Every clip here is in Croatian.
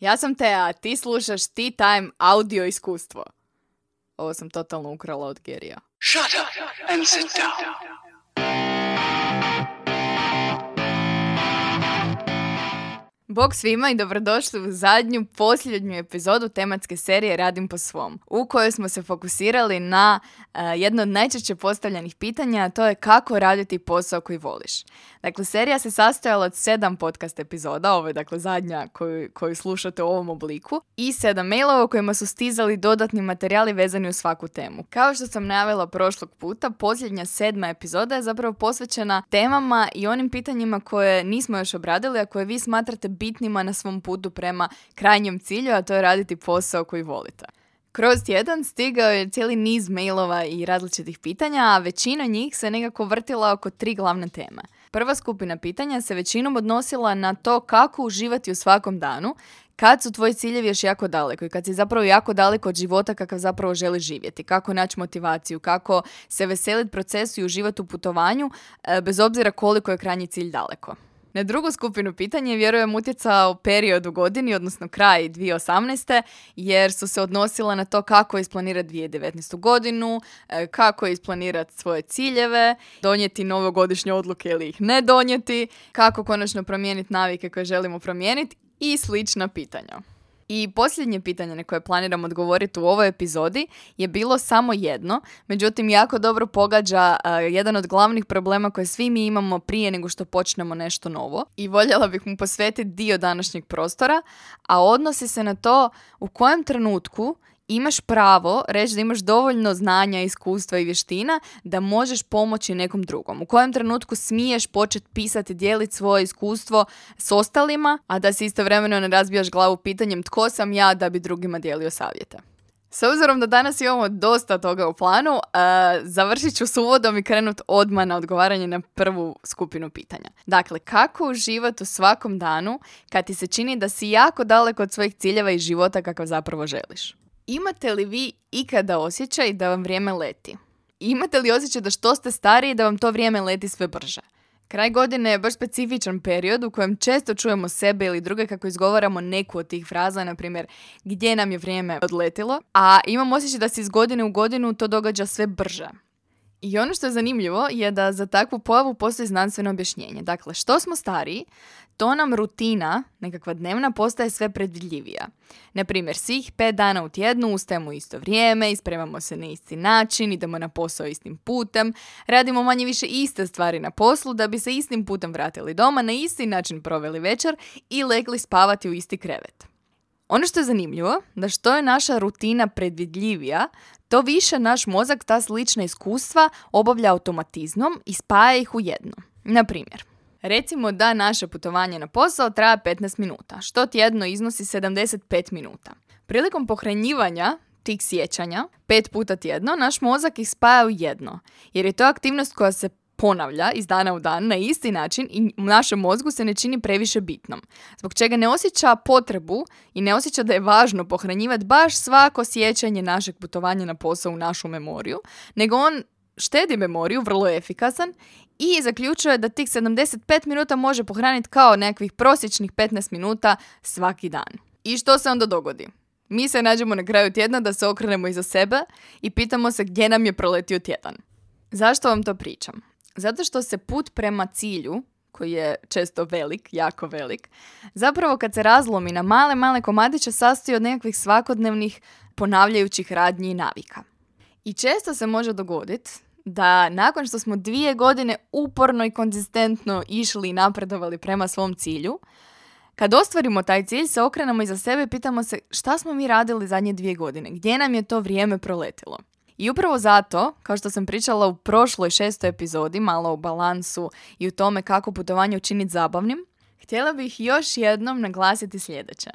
Ja sam Tea, a ti slušaš Tea Time audio iskustvo. Ovo sam totalno ukrala od Gerija. Shut up and sit down. Bog svima i dobrodošli u zadnju, posljednju epizodu tematske serije Radim po svom, u kojoj smo se fokusirali na eh, jedno od najčešće postavljenih pitanja, a to je kako raditi posao koji voliš. Dakle, serija se sastojala od sedam podcast epizoda, ovo je dakle zadnja koju, koju slušate u ovom obliku, i sedam mailova u kojima su stizali dodatni materijali vezani u svaku temu. Kao što sam najavila prošlog puta, posljednja sedma epizoda je zapravo posvećena temama i onim pitanjima koje nismo još obradili, a koje vi smatrate bitnima na svom putu prema krajnjem cilju, a to je raditi posao koji volite. Kroz tjedan stigao je cijeli niz mailova i različitih pitanja, a većina njih se nekako vrtila oko tri glavne teme. Prva skupina pitanja se većinom odnosila na to kako uživati u svakom danu, kad su tvoji ciljevi još jako daleko i kad si zapravo jako daleko od života kakav zapravo želiš živjeti, kako naći motivaciju, kako se veseliti procesu i uživati u putovanju, e, bez obzira koliko je krajnji cilj daleko. Na drugu skupinu pitanja je vjerujem utjecao period u godini, odnosno kraj 2018. jer su se odnosila na to kako isplanirati 2019. godinu, e, kako isplanirati svoje ciljeve, donijeti novogodišnje odluke ili ih ne donijeti, kako konačno promijeniti navike koje želimo promijeniti i slična pitanja. I posljednje pitanje na koje planiram odgovoriti u ovoj epizodi je bilo samo jedno, međutim jako dobro pogađa a, jedan od glavnih problema koje svi mi imamo prije nego što počnemo nešto novo. I voljela bih mu posvetiti dio današnjeg prostora, a odnosi se na to u kojem trenutku imaš pravo reći da imaš dovoljno znanja, iskustva i vještina da možeš pomoći nekom drugom. U kojem trenutku smiješ početi pisati, dijeliti svoje iskustvo s ostalima, a da si istovremeno ne razbijaš glavu pitanjem tko sam ja da bi drugima dijelio savjete. S obzirom da danas imamo dosta toga u planu, uh, završit ću s uvodom i krenut odmah na odgovaranje na prvu skupinu pitanja. Dakle, kako uživati u svakom danu kad ti se čini da si jako daleko od svojih ciljeva i života kakav zapravo želiš? Imate li vi ikada osjećaj da vam vrijeme leti? Imate li osjećaj da što ste stariji da vam to vrijeme leti sve brže? Kraj godine je baš specifičan period u kojem često čujemo sebe ili druge kako izgovaramo neku od tih fraza, na primjer gdje nam je vrijeme odletilo, a imam osjećaj da se iz godine u godinu to događa sve brže. I ono što je zanimljivo je da za takvu pojavu postoji znanstveno objašnjenje. Dakle, što smo stariji, to nam rutina, nekakva dnevna, postaje sve predvidljivija. Na primjer, svih pet dana u tjednu ustajemo u isto vrijeme, ispremamo se na isti način, idemo na posao istim putem, radimo manje više iste stvari na poslu da bi se istim putem vratili doma, na isti način proveli večer i legli spavati u isti krevet. Ono što je zanimljivo, da što je naša rutina predvidljivija, to više naš mozak ta slična iskustva obavlja automatizmom i spaja ih u jedno. Na primjer, recimo da naše putovanje na posao traje 15 minuta, što tjedno iznosi 75 minuta. Prilikom pohranjivanja tih sjećanja, pet puta tjedno, naš mozak ih spaja u jedno, jer je to aktivnost koja se ponavlja iz dana u dan na isti način i u našem mozgu se ne čini previše bitnom. Zbog čega ne osjeća potrebu i ne osjeća da je važno pohranjivati baš svako sjećanje našeg putovanja na posao u našu memoriju, nego on štedi memoriju, vrlo je efikasan i zaključuje da tih 75 minuta može pohraniti kao nekakvih prosječnih 15 minuta svaki dan. I što se onda dogodi? Mi se nađemo na kraju tjedna da se okrenemo iza sebe i pitamo se gdje nam je proletio tjedan. Zašto vam to pričam? Zato što se put prema cilju, koji je često velik, jako velik, zapravo kad se razlomi na male, male komadiće sastoji od nekakvih svakodnevnih ponavljajućih radnji i navika. I često se može dogoditi da nakon što smo dvije godine uporno i konzistentno išli i napredovali prema svom cilju, kad ostvarimo taj cilj se okrenemo iza sebe i pitamo se šta smo mi radili zadnje dvije godine, gdje nam je to vrijeme proletilo. I upravo zato, kao što sam pričala u prošloj šestoj epizodi, malo o balansu i u tome kako putovanje učiniti zabavnim, htjela bih još jednom naglasiti sljedeće.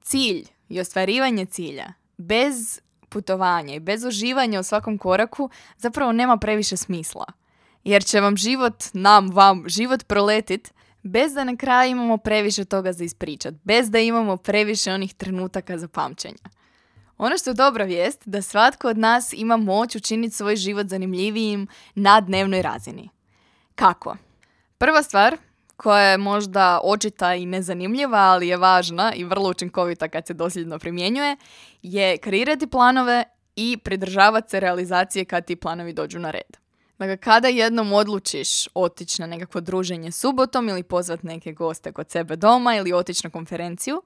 Cilj i ostvarivanje cilja bez putovanja i bez uživanja u svakom koraku zapravo nema previše smisla. Jer će vam život, nam, vam, život proletit bez da na kraju imamo previše toga za ispričat, bez da imamo previše onih trenutaka za pamćenja. Ono što je dobra vijest, da svatko od nas ima moć učiniti svoj život zanimljivijim na dnevnoj razini. Kako? Prva stvar koja je možda očita i nezanimljiva, ali je važna i vrlo učinkovita kad se dosljedno primjenjuje, je kreirati planove i pridržavati se realizacije kad ti planovi dođu na red. Dakle, kada jednom odlučiš otići na nekakvo druženje subotom ili pozvat neke goste kod sebe doma ili otići na konferenciju,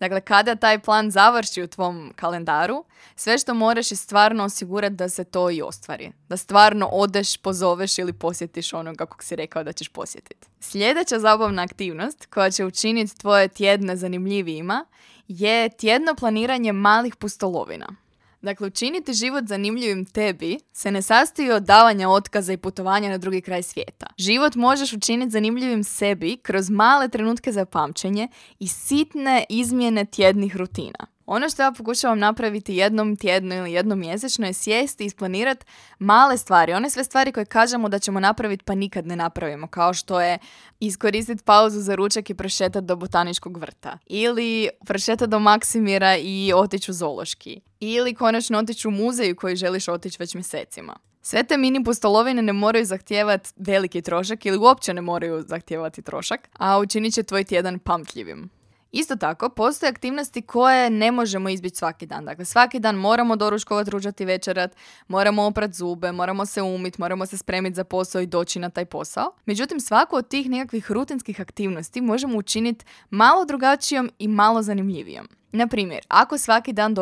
Dakle, kada taj plan završi u tvom kalendaru, sve što moraš je stvarno osigurati da se to i ostvari. Da stvarno odeš, pozoveš ili posjetiš onoga kog si rekao da ćeš posjetiti. Sljedeća zabavna aktivnost koja će učiniti tvoje tjedne zanimljivijima je tjedno planiranje malih pustolovina. Dakle, učiniti život zanimljivim tebi se ne sastoji od davanja otkaza i putovanja na drugi kraj svijeta. Život možeš učiniti zanimljivim sebi kroz male trenutke za pamćenje i sitne izmjene tjednih rutina. Ono što ja pokušavam napraviti jednom tjedno ili jednom mjesečno je sjesti i isplanirati male stvari. One sve stvari koje kažemo da ćemo napraviti pa nikad ne napravimo. Kao što je iskoristiti pauzu za ručak i prošetati do botaničkog vrta. Ili prošetati do Maksimira i otići u zološki. Ili konačno otići u muzej koji želiš otići već mjesecima. Sve te mini pustolovine ne moraju zahtijevati veliki trošak ili uopće ne moraju zahtijevati trošak, a učinit će tvoj tjedan pamtljivim. Isto tako, postoje aktivnosti koje ne možemo izbjeći svaki dan. Dakle, svaki dan moramo doručkovati, ružati večerat, moramo oprat zube, moramo se umit, moramo se spremiti za posao i doći na taj posao. Međutim, svaku od tih nekakvih rutinskih aktivnosti možemo učiniti malo drugačijom i malo zanimljivijom. Na primjer, ako svaki dan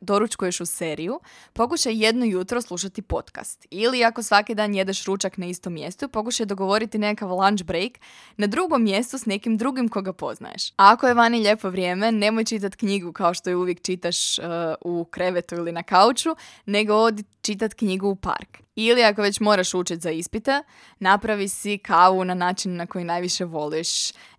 doručkuješ u seriju, pokušaj jedno jutro slušati podcast. Ili ako svaki dan jedeš ručak na istom mjestu, pokušaj dogovoriti nekakav lunch break na drugom mjestu s nekim drugim koga poznaješ. A ako je vani lijepo vrijeme, nemoj čitati knjigu kao što je uvijek čitaš uh, u krevetu ili na kauču, nego odi čitati knjigu u park. Ili ako već moraš učiti za ispite, napravi si kavu na način na koji najviše voliš,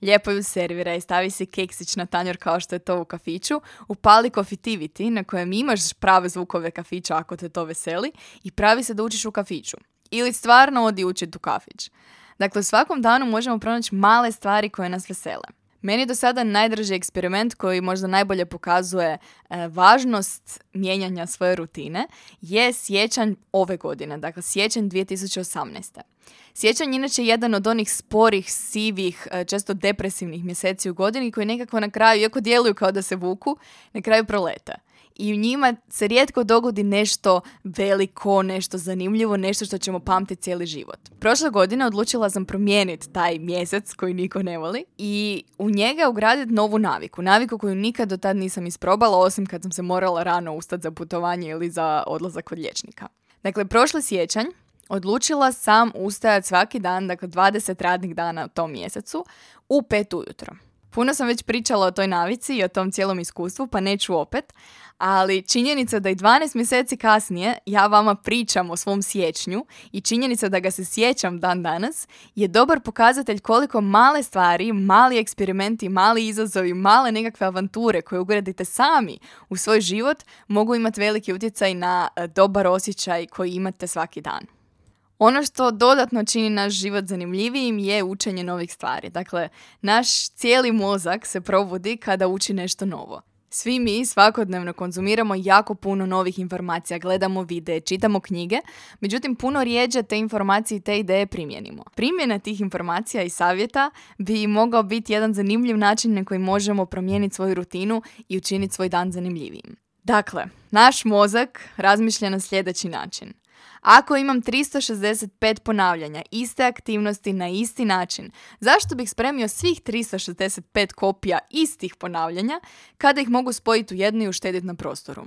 lijepo ju serviraj, stavi si keksić na tanjur kao što je to u kafiću, upali Coffeetivity na kojem imaš prave zvukove kafića ako te to veseli i pravi se da učiš u kafiću. Ili stvarno odi učiti u kafić. Dakle, svakom danu možemo pronaći male stvari koje nas vesele. Meni je do sada najdraži eksperiment koji možda najbolje pokazuje e, važnost mijenjanja svoje rutine je sjećanj ove godine, dakle sjećanj 2018. Sjećanj inače jedan od onih sporih, sivih, e, često depresivnih mjeseci u godini koji nekako na kraju, iako djeluju kao da se vuku, na kraju prolete i u njima se rijetko dogodi nešto veliko, nešto zanimljivo, nešto što ćemo pamtiti cijeli život. Prošle godine odlučila sam promijeniti taj mjesec koji niko ne voli i u njega ugraditi novu naviku. Naviku koju nikad do tad nisam isprobala, osim kad sam se morala rano ustati za putovanje ili za odlazak kod liječnika. Dakle, prošli sjećanj odlučila sam ustajati svaki dan, dakle 20 radnih dana u tom mjesecu, u pet ujutro. Puno sam već pričala o toj navici i o tom cijelom iskustvu, pa neću opet, ali činjenica da i 12 mjeseci kasnije ja vama pričam o svom sjećnju i činjenica da ga se sjećam dan danas je dobar pokazatelj koliko male stvari, mali eksperimenti, mali izazovi, male nekakve avanture koje ugradite sami u svoj život mogu imati veliki utjecaj na e, dobar osjećaj koji imate svaki dan. Ono što dodatno čini naš život zanimljivijim je učenje novih stvari. Dakle, naš cijeli mozak se provodi kada uči nešto novo. Svi mi svakodnevno konzumiramo jako puno novih informacija, gledamo videe, čitamo knjige, međutim puno rijeđe te informacije i te ideje primjenimo. Primjena tih informacija i savjeta bi mogao biti jedan zanimljiv način na koji možemo promijeniti svoju rutinu i učiniti svoj dan zanimljivijim. Dakle, naš mozak razmišlja na sljedeći način. Ako imam 365 ponavljanja iste aktivnosti na isti način, zašto bih spremio svih 365 kopija istih ponavljanja kada ih mogu spojiti u jednu i uštediti na prostoru?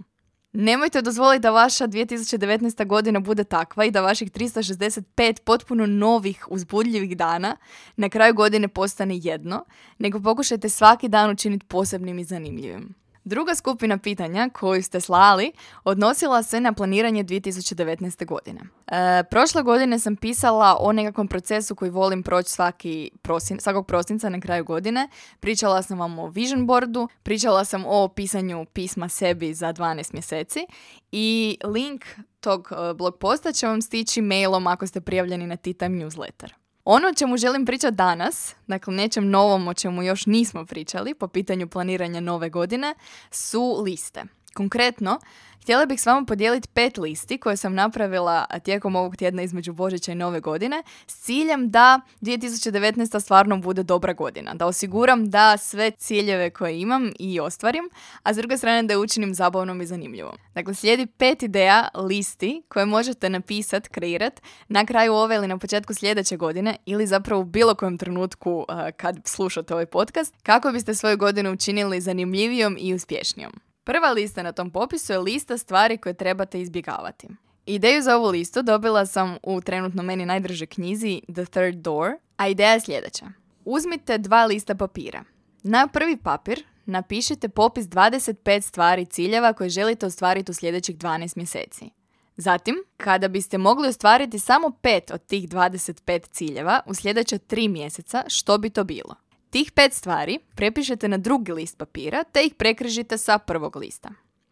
Nemojte dozvoliti da vaša 2019. godina bude takva i da vaših 365 potpuno novih uzbudljivih dana na kraju godine postane jedno, nego pokušajte svaki dan učiniti posebnim i zanimljivim. Druga skupina pitanja koju ste slali odnosila se na planiranje 2019. godine. E, prošle godine sam pisala o nekakvom procesu koji volim proći svaki prosin, svakog prosinca na kraju godine. Pričala sam vam o vision boardu, pričala sam o pisanju pisma sebi za 12 mjeseci i link tog e, blog posta će vam stići mailom ako ste prijavljeni na Time newsletter. Ono o čemu želim pričati danas, dakle nečem novom o čemu još nismo pričali po pitanju planiranja nove godine, su liste. Konkretno, htjela bih s vama podijeliti pet listi koje sam napravila tijekom ovog tjedna između Božića i Nove godine s ciljem da 2019. stvarno bude dobra godina. Da osiguram da sve ciljeve koje imam i ostvarim, a s druge strane da je učinim zabavnom i zanimljivom. Dakle, slijedi pet ideja listi koje možete napisati, kreirati na kraju ove ili na početku sljedeće godine ili zapravo u bilo kojem trenutku kad slušate ovaj podcast kako biste svoju godinu učinili zanimljivijom i uspješnijom. Prva lista na tom popisu je lista stvari koje trebate izbjegavati. Ideju za ovu listu dobila sam u trenutno meni najdrže knjizi The Third Door, a ideja je sljedeća. Uzmite dva lista papira. Na prvi papir napišite popis 25 stvari ciljeva koje želite ostvariti u sljedećih 12 mjeseci. Zatim, kada biste mogli ostvariti samo 5 od tih 25 ciljeva u sljedeća 3 mjeseca, što bi to bilo? Tih pet stvari prepišete na drugi list papira te ih prekrižite sa prvog lista.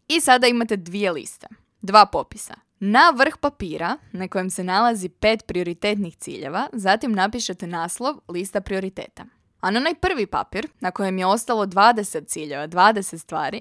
I sada imate dvije liste, dva popisa. Na vrh papira na kojem se nalazi pet prioritetnih ciljeva, zatim napišete naslov lista prioriteta. A na onaj prvi papir, na kojem je ostalo 20 ciljeva, 20 stvari,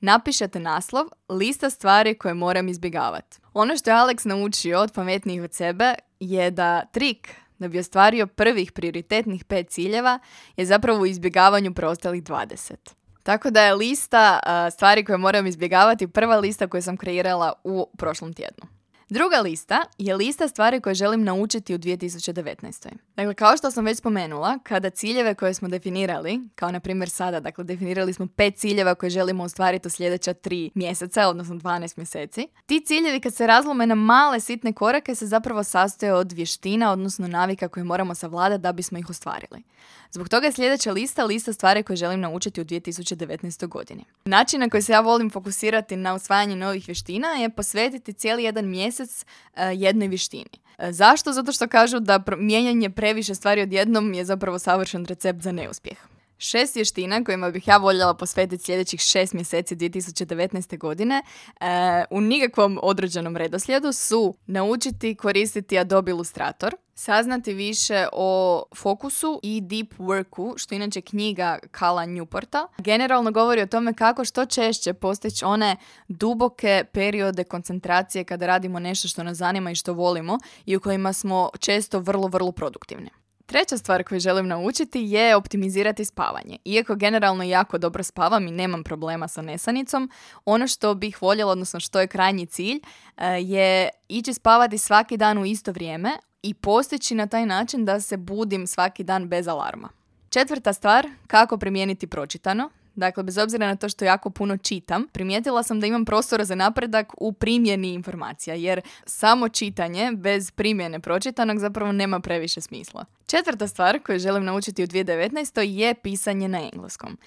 napišete naslov lista stvari koje moram izbjegavati. Ono što je Alex naučio od pametnijih od sebe je da trik da bi ostvario prvih prioritetnih pet ciljeva je zapravo u izbjegavanju preostalih 20. Tako da je lista stvari koje moram izbjegavati prva lista koju sam kreirala u prošlom tjednu. Druga lista je lista stvari koje želim naučiti u 2019. Dakle, kao što sam već spomenula, kada ciljeve koje smo definirali, kao na primjer sada, dakle definirali smo pet ciljeva koje želimo ostvariti u sljedeća tri mjeseca, odnosno 12 mjeseci, ti ciljevi kad se razlome na male sitne korake se zapravo sastoje od vještina, odnosno navika koje moramo savladati da bismo ih ostvarili. Zbog toga je sljedeća lista lista stvari koje želim naučiti u 2019. godini. Način na koji se ja volim fokusirati na usvajanje novih vještina je posvetiti cijeli jedan mjesec uh, jednoj vještini. E, zašto? Zato što kažu da mijenjanje previše stvari odjednom je zapravo savršen recept za neuspjeh. Šest vještina kojima bih ja voljela posvetiti sljedećih šest mjeseci 2019. godine e, u nikakvom određenom redoslijedu su naučiti koristiti Adobe Illustrator, saznati više o fokusu i deep worku, što inače knjiga Kala Newporta. Generalno govori o tome kako što češće postići one duboke periode koncentracije kada radimo nešto što nas zanima i što volimo i u kojima smo često vrlo, vrlo produktivni. Treća stvar koju želim naučiti je optimizirati spavanje. Iako generalno jako dobro spavam i nemam problema sa nesanicom, ono što bih voljela, odnosno što je krajnji cilj, eh, je ići spavati svaki dan u isto vrijeme i postići na taj način da se budim svaki dan bez alarma. Četvrta stvar, kako primijeniti pročitano. Dakle, bez obzira na to što jako puno čitam, primijetila sam da imam prostora za napredak u primjeni informacija, jer samo čitanje bez primjene pročitanog zapravo nema previše smisla. Četvrta stvar koju želim naučiti u 2019. je pisanje na engleskom.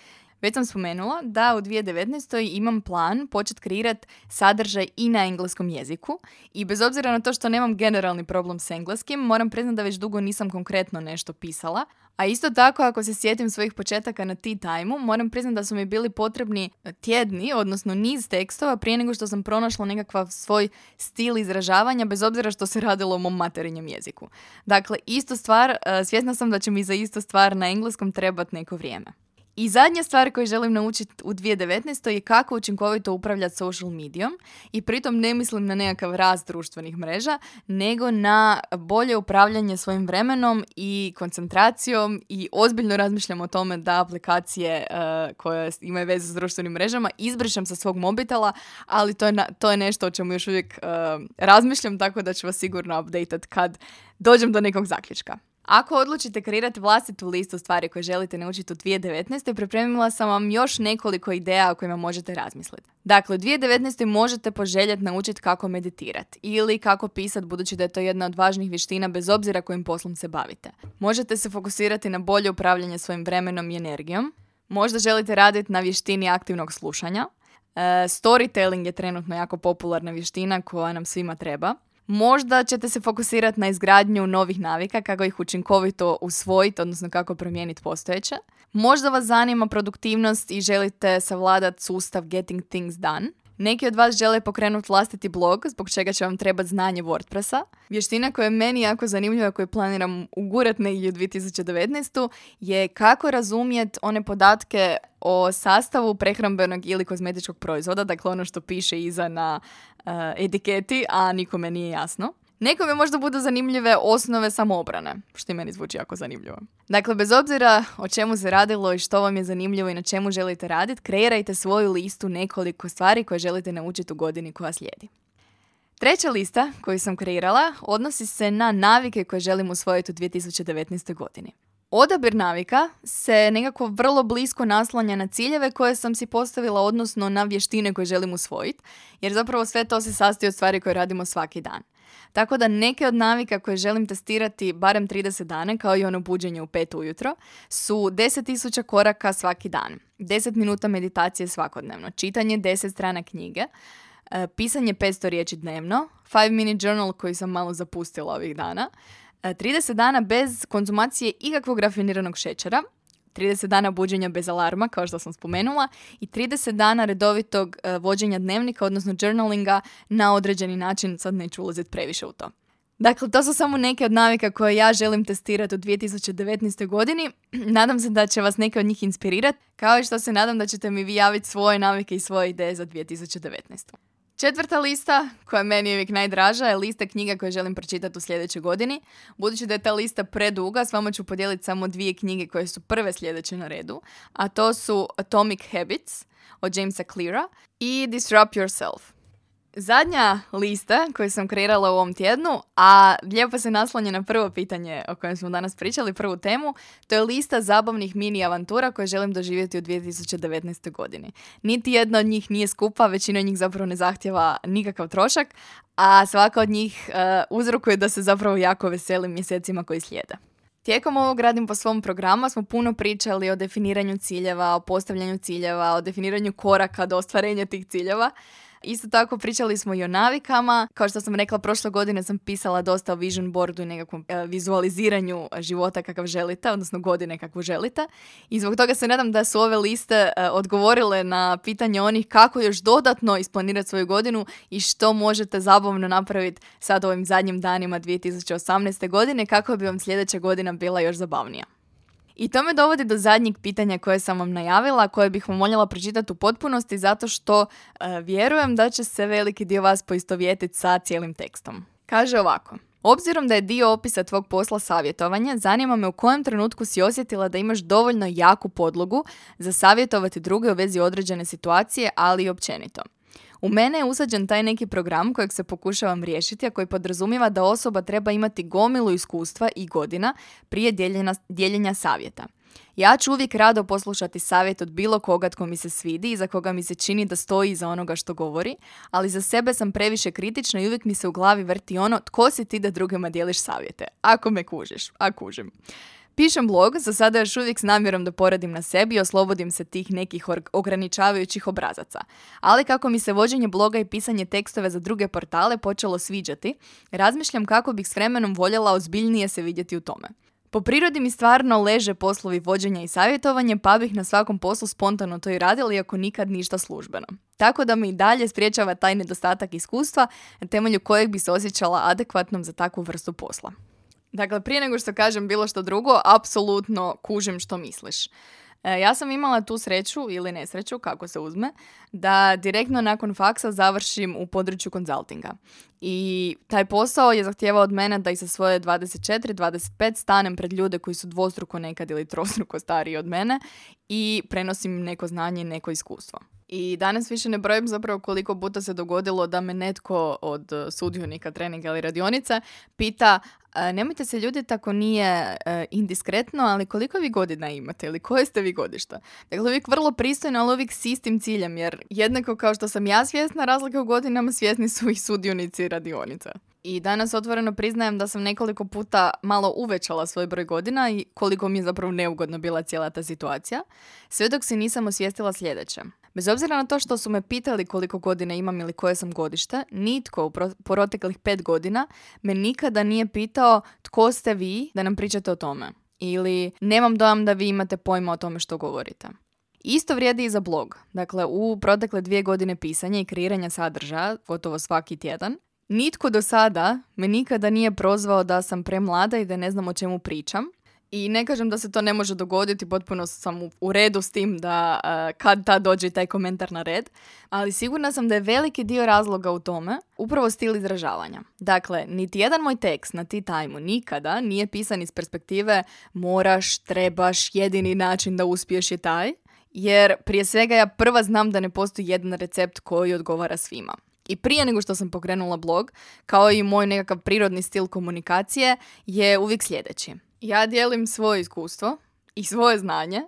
Već sam spomenula da u 2019. imam plan početi kreirati sadržaj i na engleskom jeziku i bez obzira na to što nemam generalni problem s engleskim, moram priznati da već dugo nisam konkretno nešto pisala, a isto tako ako se sjetim svojih početaka na tea time moram priznati da su mi bili potrebni tjedni, odnosno niz tekstova prije nego što sam pronašla nekakav svoj stil izražavanja bez obzira što se radilo o mom materinjem jeziku. Dakle, isto stvar, eh, svjesna sam da će mi za isto stvar na engleskom trebati neko vrijeme. I zadnja stvar koju želim naučiti u 2019. je kako učinkovito upravljati social medijom i pritom ne mislim na nekakav rast društvenih mreža, nego na bolje upravljanje svojim vremenom i koncentracijom i ozbiljno razmišljam o tome da aplikacije uh, koje imaju veze s društvenim mrežama izbrišem sa svog mobitela, ali to je, to je nešto o čemu još uvijek uh, razmišljam, tako da ću vas sigurno updateat kad dođem do nekog zaključka. Ako odlučite kreirati vlastitu listu stvari koje želite naučiti u 2019. pripremila sam vam još nekoliko ideja o kojima možete razmisliti. Dakle, u 2019. možete poželjeti naučiti kako meditirati ili kako pisati budući da je to jedna od važnih vještina bez obzira kojim poslom se bavite. Možete se fokusirati na bolje upravljanje svojim vremenom i energijom. Možda želite raditi na vještini aktivnog slušanja. E, storytelling je trenutno jako popularna vještina koja nam svima treba. Možda ćete se fokusirati na izgradnju novih navika, kako ih učinkovito usvojiti, odnosno kako promijeniti postojeće. Možda vas zanima produktivnost i želite savladati sustav Getting Things Done. Neki od vas žele pokrenuti vlastiti blog, zbog čega će vam trebati znanje WordPressa. Vještina koja je meni jako zanimljiva, koju planiram ugurat negdje u 2019. je kako razumjeti one podatke o sastavu prehrambenog ili kozmetičkog proizvoda, dakle ono što piše iza na uh, etiketi, a nikome nije jasno. Nekome možda budu zanimljive osnove samoobrane, što i meni zvuči jako zanimljivo. Dakle, bez obzira o čemu se radilo i što vam je zanimljivo i na čemu želite raditi, kreirajte svoju listu nekoliko stvari koje želite naučiti u godini koja slijedi. Treća lista koju sam kreirala odnosi se na navike koje želim usvojiti u 2019. godini. Odabir navika se nekako vrlo blisko naslanja na ciljeve koje sam si postavila, odnosno na vještine koje želim usvojiti, jer zapravo sve to se sastoji od stvari koje radimo svaki dan. Tako da neke od navika koje želim testirati barem 30 dana, kao i ono buđenje u 5 ujutro, su 10.000 koraka svaki dan, 10 minuta meditacije svakodnevno, čitanje 10 strana knjige, e, pisanje 500 riječi dnevno, 5 minute journal koji sam malo zapustila ovih dana, 30 e, dana bez konzumacije ikakvog rafiniranog šećera, 30 dana buđenja bez alarma, kao što sam spomenula, i 30 dana redovitog e, vođenja dnevnika, odnosno journalinga, na određeni način, sad neću ulaziti previše u to. Dakle, to su samo neke od navika koje ja želim testirati u 2019. godini. Nadam se da će vas neke od njih inspirirati, kao i što se nadam da ćete mi vi javiti svoje navike i svoje ideje za 2019. Četvrta lista, koja meni je uvijek najdraža, je lista knjiga koje želim pročitati u sljedećoj godini. Budući da je ta lista preduga, s vama ću podijeliti samo dvije knjige koje su prve sljedeće na redu, a to su Atomic Habits od Jamesa Cleara i Disrupt Yourself. Zadnja lista koju sam kreirala u ovom tjednu, a lijepo se naslonje na prvo pitanje o kojem smo danas pričali, prvu temu, to je lista zabavnih mini avantura koje želim doživjeti u 2019. godini. Niti jedna od njih nije skupa, većina njih zapravo ne zahtjeva nikakav trošak, a svaka od njih uh, uzrokuje da se zapravo jako veselim mjesecima koji slijede. Tijekom ovog radim po svom programu smo puno pričali o definiranju ciljeva, o postavljanju ciljeva, o definiranju koraka do ostvarenja tih ciljeva. Isto tako pričali smo i o navikama. Kao što sam rekla, prošle godine sam pisala dosta o vision boardu i nekakvom e, vizualiziranju života kakav želite, odnosno godine kakvu želite. I zbog toga se nadam da su ove liste e, odgovorile na pitanje onih kako još dodatno isplanirati svoju godinu i što možete zabavno napraviti sad ovim zadnjim danima 2018. godine kako bi vam sljedeća godina bila još zabavnija. I to me dovodi do zadnjeg pitanja koje sam vam najavila, koje bih vam voljela pročitati u potpunosti zato što e, vjerujem da će se veliki dio vas poistovjetiti sa cijelim tekstom. Kaže ovako. Obzirom da je dio opisa tvog posla savjetovanja, zanima me u kojem trenutku si osjetila da imaš dovoljno jaku podlogu za savjetovati druge u vezi određene situacije, ali i općenito. U mene je usađen taj neki program kojeg se pokušavam riješiti, a koji podrazumijeva da osoba treba imati gomilu iskustva i godina prije dijeljenja, dijeljenja savjeta. Ja ću uvijek rado poslušati savjet od bilo koga tko mi se svidi i za koga mi se čini da stoji iza onoga što govori, ali za sebe sam previše kritična i uvijek mi se u glavi vrti ono tko si ti da drugima dijeliš savjete. Ako me kužiš, a kužim. Pišem blog, za sada još uvijek s namjerom da poradim na sebi i oslobodim se tih nekih ograničavajućih obrazaca. Ali kako mi se vođenje bloga i pisanje tekstove za druge portale počelo sviđati, razmišljam kako bih s vremenom voljela ozbiljnije se vidjeti u tome. Po prirodi mi stvarno leže poslovi vođenja i savjetovanje, pa bih na svakom poslu spontano to i radila, iako nikad ništa službeno. Tako da mi i dalje spriječava taj nedostatak iskustva, na temelju kojeg bi se osjećala adekvatnom za takvu vrstu posla. Dakle, prije nego što kažem bilo što drugo, apsolutno kužim što misliš. E, ja sam imala tu sreću ili nesreću, kako se uzme, da direktno nakon faksa završim u području konzultinga. I taj posao je zahtijevao od mene da i sa svoje 24-25 stanem pred ljude koji su dvostruko nekad ili trostruko stariji od mene i prenosim neko znanje i neko iskustvo. I danas više ne brojim zapravo koliko puta se dogodilo da me netko od sudionika treninga ili radionice pita nemojte se ljudi tako nije e, indiskretno, ali koliko vi godina imate ili koje ste vi godišta? Dakle, uvijek vrlo pristojno, ali uvijek s istim ciljem, jer jednako kao što sam ja svjesna razlike u godinama, svjesni su i sudionici radionica. I danas otvoreno priznajem da sam nekoliko puta malo uvećala svoj broj godina i koliko mi je zapravo neugodno bila cijela ta situacija, sve dok se nisam osvijestila sljedeće. Bez obzira na to što su me pitali koliko godina imam ili koje sam godište, nitko u proteklih pet godina me nikada nije pitao tko ste vi da nam pričate o tome. Ili nemam dojam da vi imate pojma o tome što govorite. Isto vrijedi i za blog. Dakle, u protekle dvije godine pisanja i kreiranja sadržaja, gotovo svaki tjedan, nitko do sada me nikada nije prozvao da sam premlada i da ne znam o čemu pričam. I ne kažem da se to ne može dogoditi, potpuno sam u- u redu s tim da uh, kad ta dođe taj komentar na red, ali sigurna sam da je veliki dio razloga u tome upravo stil izražavanja. Dakle, niti jedan moj tekst na ti tajmu nikada nije pisan iz perspektive moraš, trebaš, jedini način da uspiješ je taj, jer prije svega ja prva znam da ne postoji jedan recept koji odgovara svima. I prije nego što sam pokrenula blog, kao i moj nekakav prirodni stil komunikacije, je uvijek sljedeći. Ja dijelim svoje iskustvo i svoje znanje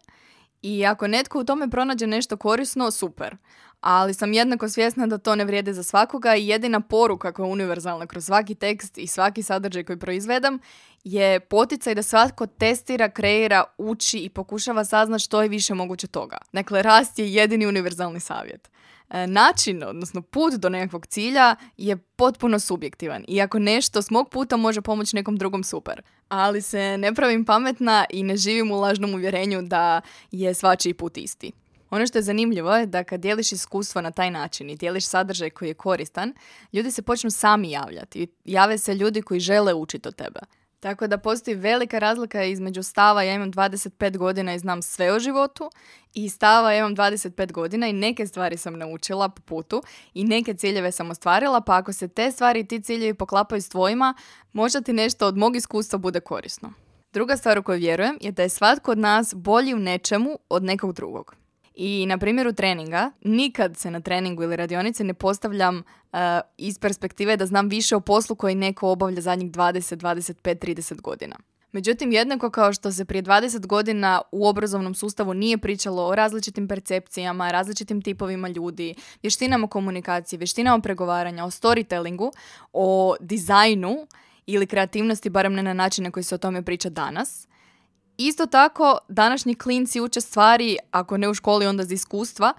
i ako netko u tome pronađe nešto korisno, super. Ali sam jednako svjesna da to ne vrijede za svakoga i jedina poruka koja je univerzalna kroz svaki tekst i svaki sadržaj koji proizvedam je poticaj da svatko testira, kreira, uči i pokušava saznati što je više moguće toga. Dakle, rast je jedini univerzalni savjet. E, Način, odnosno put do nekakvog cilja je potpuno subjektivan. I ako nešto s mog puta može pomoći nekom drugom, super. Ali se ne pravim pametna i ne živim u lažnom uvjerenju da je svačiji put isti. Ono što je zanimljivo je da kad dijeliš iskustvo na taj način i dijeliš sadržaj koji je koristan, ljudi se počnu sami javljati. Jave se ljudi koji žele učiti od tebe. Tako da postoji velika razlika između stava ja imam 25 godina i znam sve o životu i stava ja imam 25 godina i neke stvari sam naučila po putu i neke ciljeve sam ostvarila, pa ako se te stvari i ti ciljevi poklapaju s tvojima, možda ti nešto od mog iskustva bude korisno. Druga stvar u koju vjerujem je da je svatko od nas bolji u nečemu od nekog drugog. I na primjeru treninga, nikad se na treningu ili radionici ne postavljam uh, iz perspektive da znam više o poslu koji neko obavlja zadnjih 20, 25, 30 godina. Međutim, jednako kao što se prije 20 godina u obrazovnom sustavu nije pričalo o različitim percepcijama, različitim tipovima ljudi, vještinama komunikacije, vještinama pregovaranja, o storytellingu, o dizajnu ili kreativnosti, barem ne na način na koji se o tome priča danas, Isto tako, današnji klinci uče stvari, ako ne u školi, onda iz iskustva,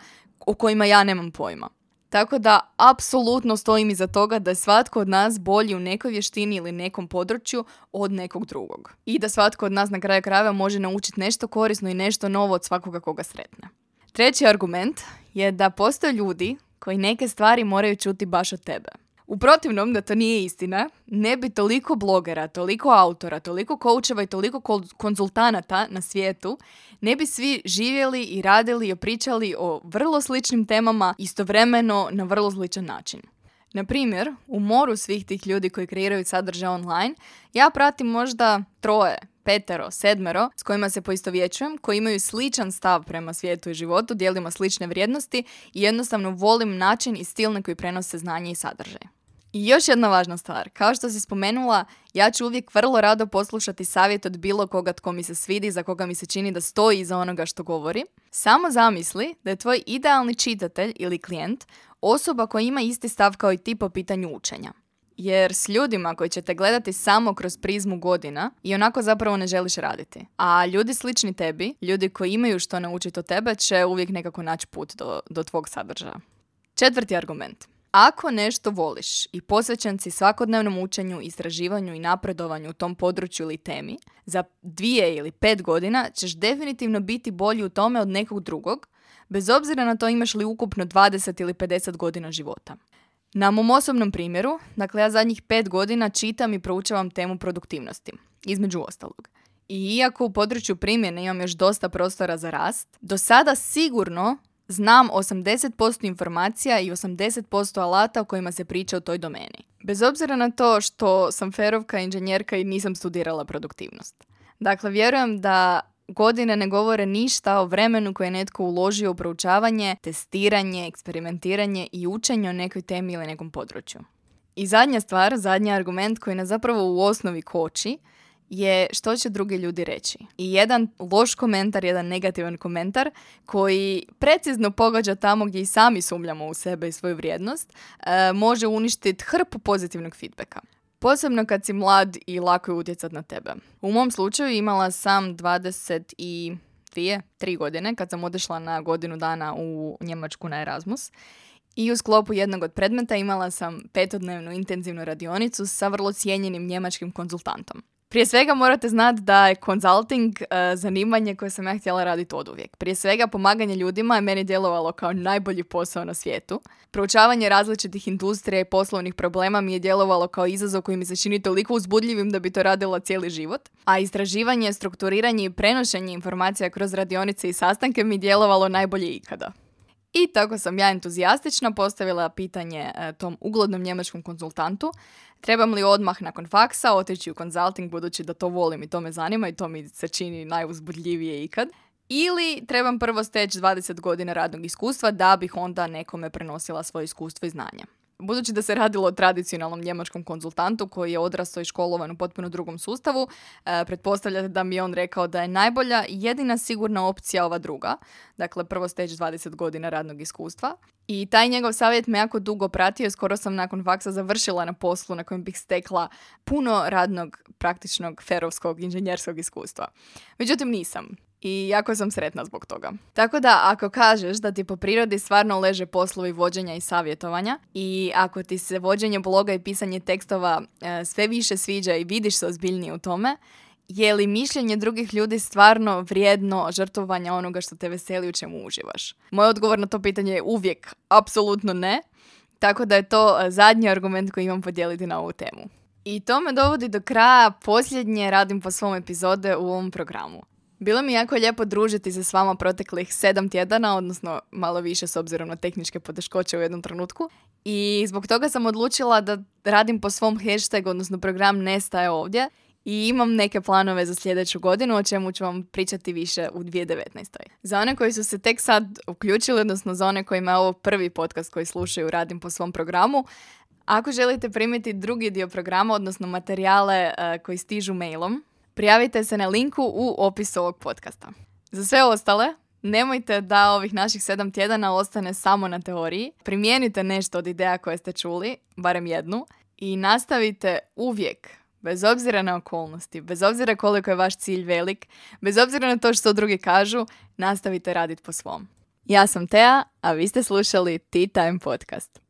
o kojima ja nemam pojma. Tako da, apsolutno stojim iza toga da je svatko od nas bolji u nekoj vještini ili nekom području od nekog drugog. I da svatko od nas na kraju krajeva može naučiti nešto korisno i nešto novo od svakoga koga sretne. Treći argument je da postoje ljudi koji neke stvari moraju čuti baš od tebe. U protivnom, da to nije istina, ne bi toliko blogera, toliko autora, toliko koučeva i toliko konzultanata na svijetu, ne bi svi živjeli i radili i pričali o vrlo sličnim temama istovremeno na vrlo sličan način. Na primjer, u moru svih tih ljudi koji kreiraju sadržaj online, ja pratim možda troje, petero, sedmero s kojima se poistovjećujem, koji imaju sličan stav prema svijetu i životu, dijelimo slične vrijednosti i jednostavno volim način i stil na koji prenose znanje i sadržaj. I još jedna važna stvar, kao što si spomenula, ja ću uvijek vrlo rado poslušati savjet od bilo koga tko mi se svidi, za koga mi se čini da stoji iza onoga što govori. Samo zamisli da je tvoj idealni čitatelj ili klijent osoba koja ima isti stav kao i ti po pitanju učenja. Jer s ljudima koji će te gledati samo kroz prizmu godina i onako zapravo ne želiš raditi. A ljudi slični tebi, ljudi koji imaju što naučiti od tebe, će uvijek nekako naći put do, do tvog sadržaja. Četvrti argument. Ako nešto voliš i posvećen si svakodnevnom učenju, istraživanju i napredovanju u tom području ili temi, za dvije ili pet godina ćeš definitivno biti bolji u tome od nekog drugog, bez obzira na to imaš li ukupno 20 ili 50 godina života. Na mom osobnom primjeru, dakle ja zadnjih pet godina čitam i proučavam temu produktivnosti, između ostalog. I iako u području primjene imam još dosta prostora za rast, do sada sigurno znam 80% informacija i 80% alata o kojima se priča u toj domeni. Bez obzira na to što sam ferovka, inženjerka i nisam studirala produktivnost. Dakle, vjerujem da godine ne govore ništa o vremenu koje je netko uložio u proučavanje, testiranje, eksperimentiranje i učenje o nekoj temi ili nekom području. I zadnja stvar, zadnji argument koji nas zapravo u osnovi koči, je što će drugi ljudi reći. I jedan loš komentar, jedan negativan komentar koji precizno pogađa tamo gdje i sami sumljamo u sebe i svoju vrijednost, e, može uništiti hrpu pozitivnog feedbacka. Posebno kad si mlad i lako je utjecat na tebe. U mom slučaju imala sam 22, 3 godine kad sam otišla na godinu dana u Njemačku na Erasmus. I u sklopu jednog od predmeta imala sam petodnevnu intenzivnu radionicu sa vrlo cijenjenim njemačkim konzultantom. Prije svega morate znati da je consulting e, zanimanje koje sam ja htjela raditi od uvijek. Prije svega pomaganje ljudima je meni djelovalo kao najbolji posao na svijetu. Proučavanje različitih industrija i poslovnih problema mi je djelovalo kao izazov koji mi se čini toliko uzbudljivim da bi to radila cijeli život. A istraživanje, strukturiranje i prenošenje informacija kroz radionice i sastanke mi je djelovalo najbolje ikada. I tako sam ja entuzijastično postavila pitanje e, tom uglednom njemačkom konzultantu trebam li odmah nakon faksa otići u consulting budući da to volim i to me zanima i to mi se čini najuzbudljivije ikad. Ili trebam prvo steći 20 godina radnog iskustva da bih onda nekome prenosila svoje iskustvo i znanje. Budući da se radilo o tradicionalnom njemačkom konzultantu koji je odrastao i školovan u potpuno drugom sustavu, e, pretpostavljate da mi je on rekao da je najbolja jedina sigurna opcija ova druga, dakle prvo steći 20 godina radnog iskustva. I taj njegov savjet me jako dugo pratio, skoro sam nakon faksa završila na poslu na kojem bih stekla puno radnog, praktičnog, ferovskog, inženjerskog iskustva. Međutim, nisam i jako sam sretna zbog toga. Tako da ako kažeš da ti po prirodi stvarno leže poslovi vođenja i savjetovanja i ako ti se vođenje bloga i pisanje tekstova e, sve više sviđa i vidiš se ozbiljnije u tome, je li mišljenje drugih ljudi stvarno vrijedno žrtvovanja onoga što te veseli u čemu uživaš? Moj odgovor na to pitanje je uvijek apsolutno ne, tako da je to e, zadnji argument koji imam podijeliti na ovu temu. I to me dovodi do kraja posljednje radim po svom epizode u ovom programu. Bilo mi jako lijepo družiti se s vama proteklih sedam tjedana, odnosno malo više s obzirom na tehničke poteškoće u jednom trenutku. I zbog toga sam odlučila da radim po svom hashtagu, odnosno program Nestaje ovdje. I imam neke planove za sljedeću godinu, o čemu ću vam pričati više u 2019. Za one koji su se tek sad uključili, odnosno za one kojima je ovo prvi podcast koji slušaju Radim po svom programu, ako želite primiti drugi dio programa, odnosno materijale eh, koji stižu mailom, Prijavite se na linku u opisu ovog podcasta. Za sve ostale, nemojte da ovih naših sedam tjedana ostane samo na teoriji. Primijenite nešto od ideja koje ste čuli, barem jednu, i nastavite uvijek, bez obzira na okolnosti, bez obzira koliko je vaš cilj velik, bez obzira na to što drugi kažu, nastavite raditi po svom. Ja sam Tea, a vi ste slušali Tea Time Podcast.